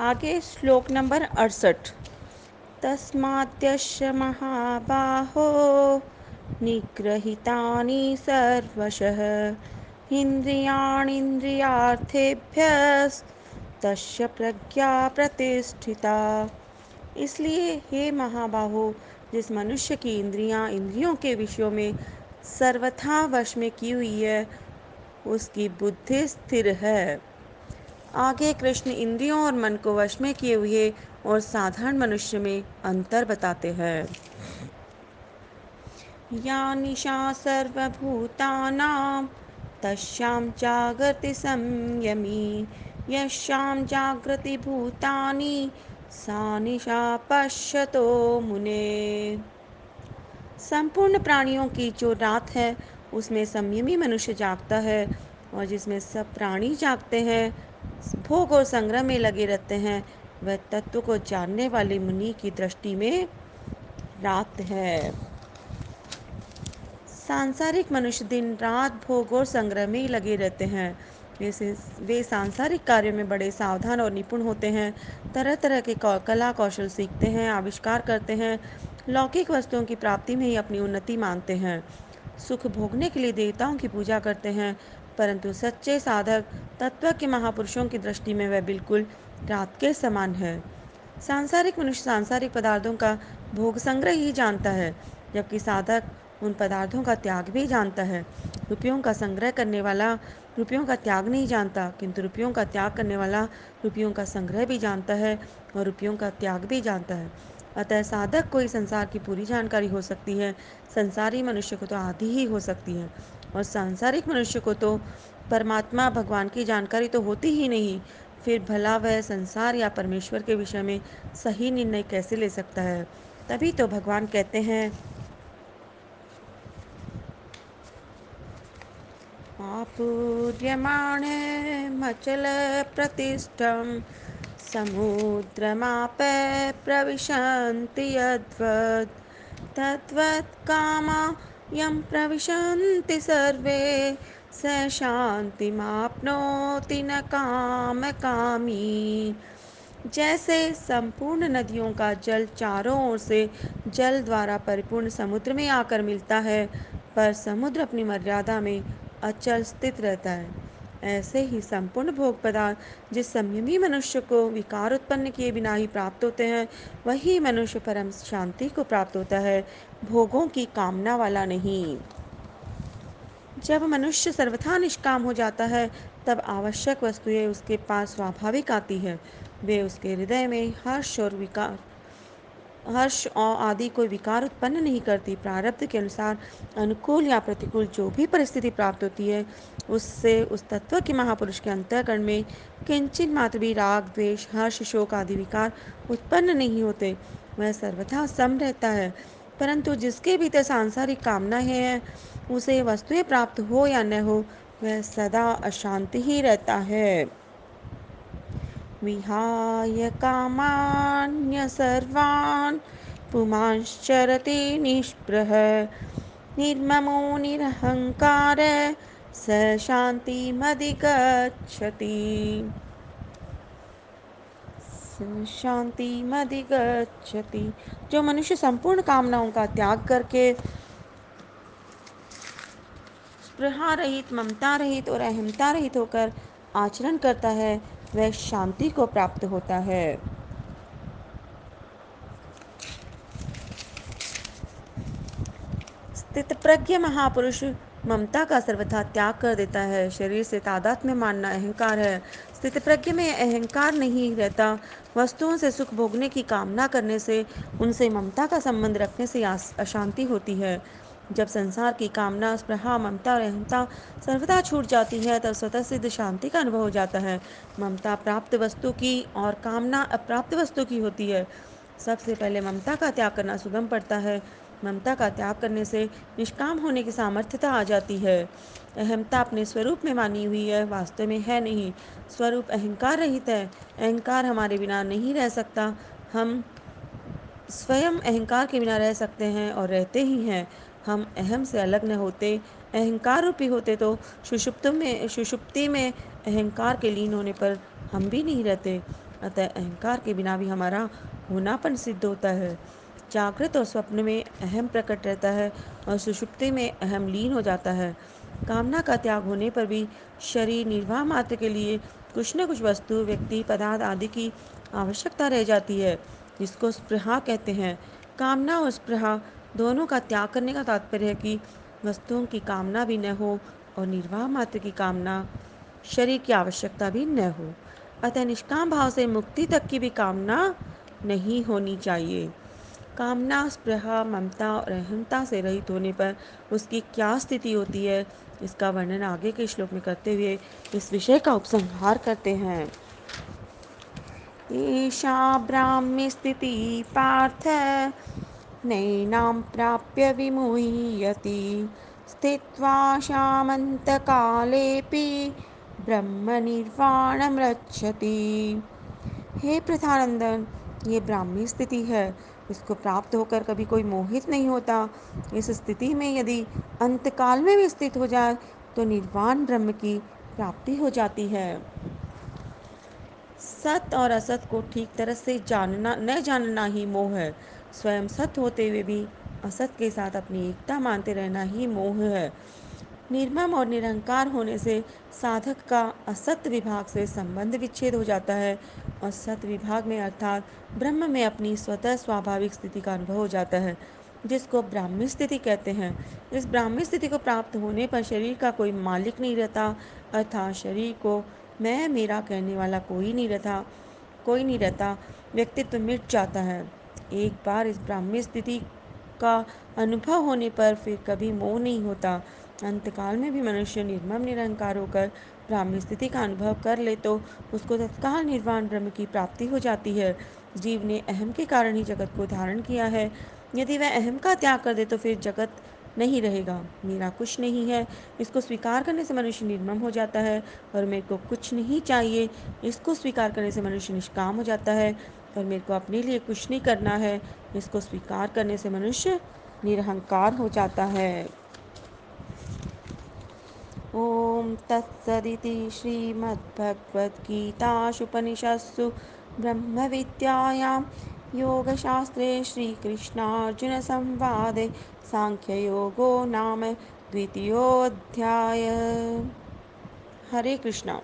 आगे श्लोक नंबर अड़सठ। तस्माद्यस्य महाबाहो निग्रहितानि सर्वशः। इन्द्रियाणीन्द्रियार्थेभ्यस्तस्य प्रज्ञा प्रतिष्ठिता। इसलिए हे महाबाहो, जिस मनुष्य की इंद्रियाँ इंद्रियों के विषयों में सर्वथा वश में की हुई है, उसकी बुद्धि स्थिर है। आगे कृष्ण इंद्रियों और मन को वश में किए हुए और साधारण मनुष्य में अंतर बताते हैं। या निशा सर्वभूतानां जागृति संयमी यशां जागृति भूतानि, सा निशा पश्यतो मुने। संपूर्ण प्राणियों की जो रात है, उसमें संयमी मनुष्य जागता है और जिसमें सब प्राणी जागते हैं भोग और संग्रह में लगे रहते हैं। वह तत्व को जानने वाले मुनि की दृष्टि में रात है। सांसारिक मनुष्य दिन, रात भोग और संग्रह में ही लगे रहते हैं। वैसे वे सांसारिक कार्यों में बड़े सावधान और निपुण होते हैं। तरह तरह के कला कौशल सीखते हैं, आविष्कार करते हैं, लौकिक वस्तुओं की प्राप्ति में ही अपनी उन्नति मानते हैं। सुख भोगने के लिए देवताओं की पूजा करते हैं परंतु सच्चे साधक तत्व के महापुरुषों की दृष्टि में वह बिल्कुल रात के समान है। सांसारिक मनुष्य सांसारिक पदार्थों का भोग संग्रह ही जानता है, जबकि साधक उन पदार्थों का त्याग भी जानता है। रुपयों का संग्रह करने वाला रुपयों का त्याग नहीं जानता, किंतु रुपयों का त्याग करने वाला रुपयों का संग्रह भी जानता है और रुपयों का त्याग भी जानता है। अतः साधक को ही संसार की पूरी जानकारी हो सकती है, संसारी मनुष्य को तो आधी ही हो सकती है। और सांसारिक मनुष्य को तो परमात्मा भगवान की जानकारी तो होती ही नहीं। फिर भला वह संसार या परमेश्वर के विषय में सही निर्णय कैसे ले सकता है? तभी तो भगवान कहते हैं आपूर्यमाणमचलप्रतिष्ठं समुद्रमापे प्रविशन्ति यद्वत्, तद्वत् कामा यं प्रविशन्ति सर्वे, स शान्तिमाप्नोति न कामकामी। जैसे संपूर्ण नदियों का जल चारों ओर से जल द्वारा परिपूर्ण समुद्र में आकर मिलता है, पर समुद्र अपनी मर्यादा में अचल स्थित रहता है। ऐसे ही संपूर्ण भोग पदार्थ जिस संयमी मनुष्य को विकार उत्पन्न किए बिना ही प्राप्त होते हैं, वही मनुष्य परम शांति को प्राप्त होता है, भोगों की कामना वाला नहीं। जब मनुष्य सर्वथा निष्काम हो जाता है, तब आवश्यक वस्तुएँ उसके पास स्वाभाविक आती है। वे उसके हृदय में हर्ष और विकार हर्ष और आदि कोई विकार उत्पन्न नहीं करती। प्रारब्ध के अनुसार अनुकूल या प्रतिकूल जो भी परिस्थिति प्राप्त होती है, उससे उस तत्व के महापुरुष के अंतःकरण में किंचित मात्र भी राग, द्वेष, हर्ष, शोक आदि विकार उत्पन्न नहीं होते। वह सर्वथा सम रहता है, परंतु जिसके भीतर सांसारिक कामना है, उसे वस्तुएँ प्राप्त हो या न हो, वह सदा अशांत ही रहता है। विहाय कामान्य सर्वान् पुमांश्चरति निष्प्रह, निर्ममो निरहङ्कार स शान्तिमधिगच्छति। शांतिमधिगच्छति जो मनुष्य संपूर्ण कामनाओं का त्याग करके स्पृहा रहित ममता रहित और अहमता रहित होकर आचरण करता है वह शांति को प्राप्त होता है। स्थित प्रज्ञ महापुरुष ममता का सर्वथा त्याग कर देता है। शरीर से तादात में मानना अहंकार है। स्थित प्रज्ञ में अहंकार नहीं रहता। वस्तुओं से सुख भोगने की कामना करने से उनसे ममता का संबंध रखने से अशांति होती है। जब संसार की कामना स्प्रहा ममता और अहंता सर्वदा छूट जाती है, तब स्वतः सिद्ध शांति का अनुभव हो जाता है। ममता प्राप्त वस्तु की और कामना अप्राप्त वस्तु की होती है। सबसे पहले ममता का त्याग करना सुगम पड़ता है। ममता का त्याग करने से निष्काम होने की सामर्थ्यता आ जाती है। अहमता अपने स्वरूप में मानी हुई है, वास्तव में है नहीं। स्वरूप अहंकार रहित है। अहंकार हमारे बिना नहीं रह सकता। हम स्वयं अहंकार के बिना रह सकते हैं और रहते ही हैं। हम अहम से अलग न होते, अहंकार रूपी होते तो सुषुप्त में, सुषुप्ति में अहंकार के लीन होने पर हम भी नहीं रहते। अतः अहंकार के बिना भी हमारा होनापन सिद्ध होता है। जागृत और स्वप्न में अहम प्रकट रहता है और सुषुप्ति में अहम लीन हो जाता है। कामना का त्याग होने पर भी शरीर निर्वाह मात्र के लिए कुछ न कुछ वस्तु, व्यक्ति, पदार्थ आदि की आवश्यकता रह जाती है। जिसको स्पृहा कहते हैं। कामना और स्पृहा दोनों का त्याग करने का तात्पर्य है कि वस्तुओं की कामना भी न हो और निर्वाह मात्र की कामना शरीर की आवश्यकता भी न हो। अतः निष्काम भाव से मुक्ति तक की भी कामना नहीं होनी चाहिए। कामना, स्पृहा, ममता और अहमता से रहित होने पर उसकी क्या स्थिति होती है, इसका वर्णन आगे के श्लोक में करते हुए इस विषय का उपसंहार करते हैं। एषा स्थिति पार्थ। नैनां प्राप्य विमुह्यति। स्थित्वा शामन्तकालेऽपि ब्रह्मनिर्वाणमृच्छति हे प्रधानंदन ये ब्राह्मी स्थिति है, इसको प्राप्त होकर कभी कोई मोहित नहीं होता। इस स्थिति में यदि अंतकाल में भी स्थित हो जाए तो निर्वाण ब्रह्म की प्राप्ति हो जाती है। सत और असत को ठीक तरह से जानना, न जानना ही मोह है। स्वयं सत्य होते हुए भी असत के साथ अपनी एकता मानते रहना ही मोह है। निर्मम और निरंकार होने से साधक का असत विभाग से संबंध विच्छेद हो जाता है। और सत विभाग में अर्थात ब्रह्म में अपनी स्वतः स्वाभाविक स्थिति का अनुभव हो जाता है, जिसको ब्राह्मी स्थिति कहते हैं। इस ब्राह्मी स्थिति को प्राप्त होने पर शरीर का कोई मालिक नहीं रहता, अर्थात शरीर को मैं, मेरा कहने वाला कोई नहीं रहता, कोई नहीं रहता। व्यक्तित्व मिट जाता है। एक बार इस ब्राह्मी स्थिति का अनुभव होने पर फिर कभी मोह नहीं होता। अंतकाल में भी मनुष्य निर्मम, निरंकार होकर ब्राह्मी स्थिति का अनुभव कर ले तो उसको तत्काल निर्वाण ब्रह्म की प्राप्ति हो जाती है। जीव ने अहम के कारण ही जगत को धारण किया है। यदि वह अहम का त्याग कर दे तो फिर जगत नहीं रहेगा। मेरा कुछ नहीं है। इसको स्वीकार करने से मनुष्य निर्मम हो जाता है और मेरे को कुछ नहीं चाहिए। इसको स्वीकार करने से मनुष्य निष्काम हो जाता है और मेरे को अपने लिए कुछ नहीं करना है। इसको स्वीकार करने से मनुष्य निरहंकार हो जाता है। ॐ तत्सदिति श्रीमद्भगवद्गीतासूपनिषत्सु ब्रह्मविद्यायां योगशास्त्रे श्रीकृष्णार्जुनसंवादे साङ्ख्ययोगो नाम द्वितीयोऽध्याय। हरे कृष्णा।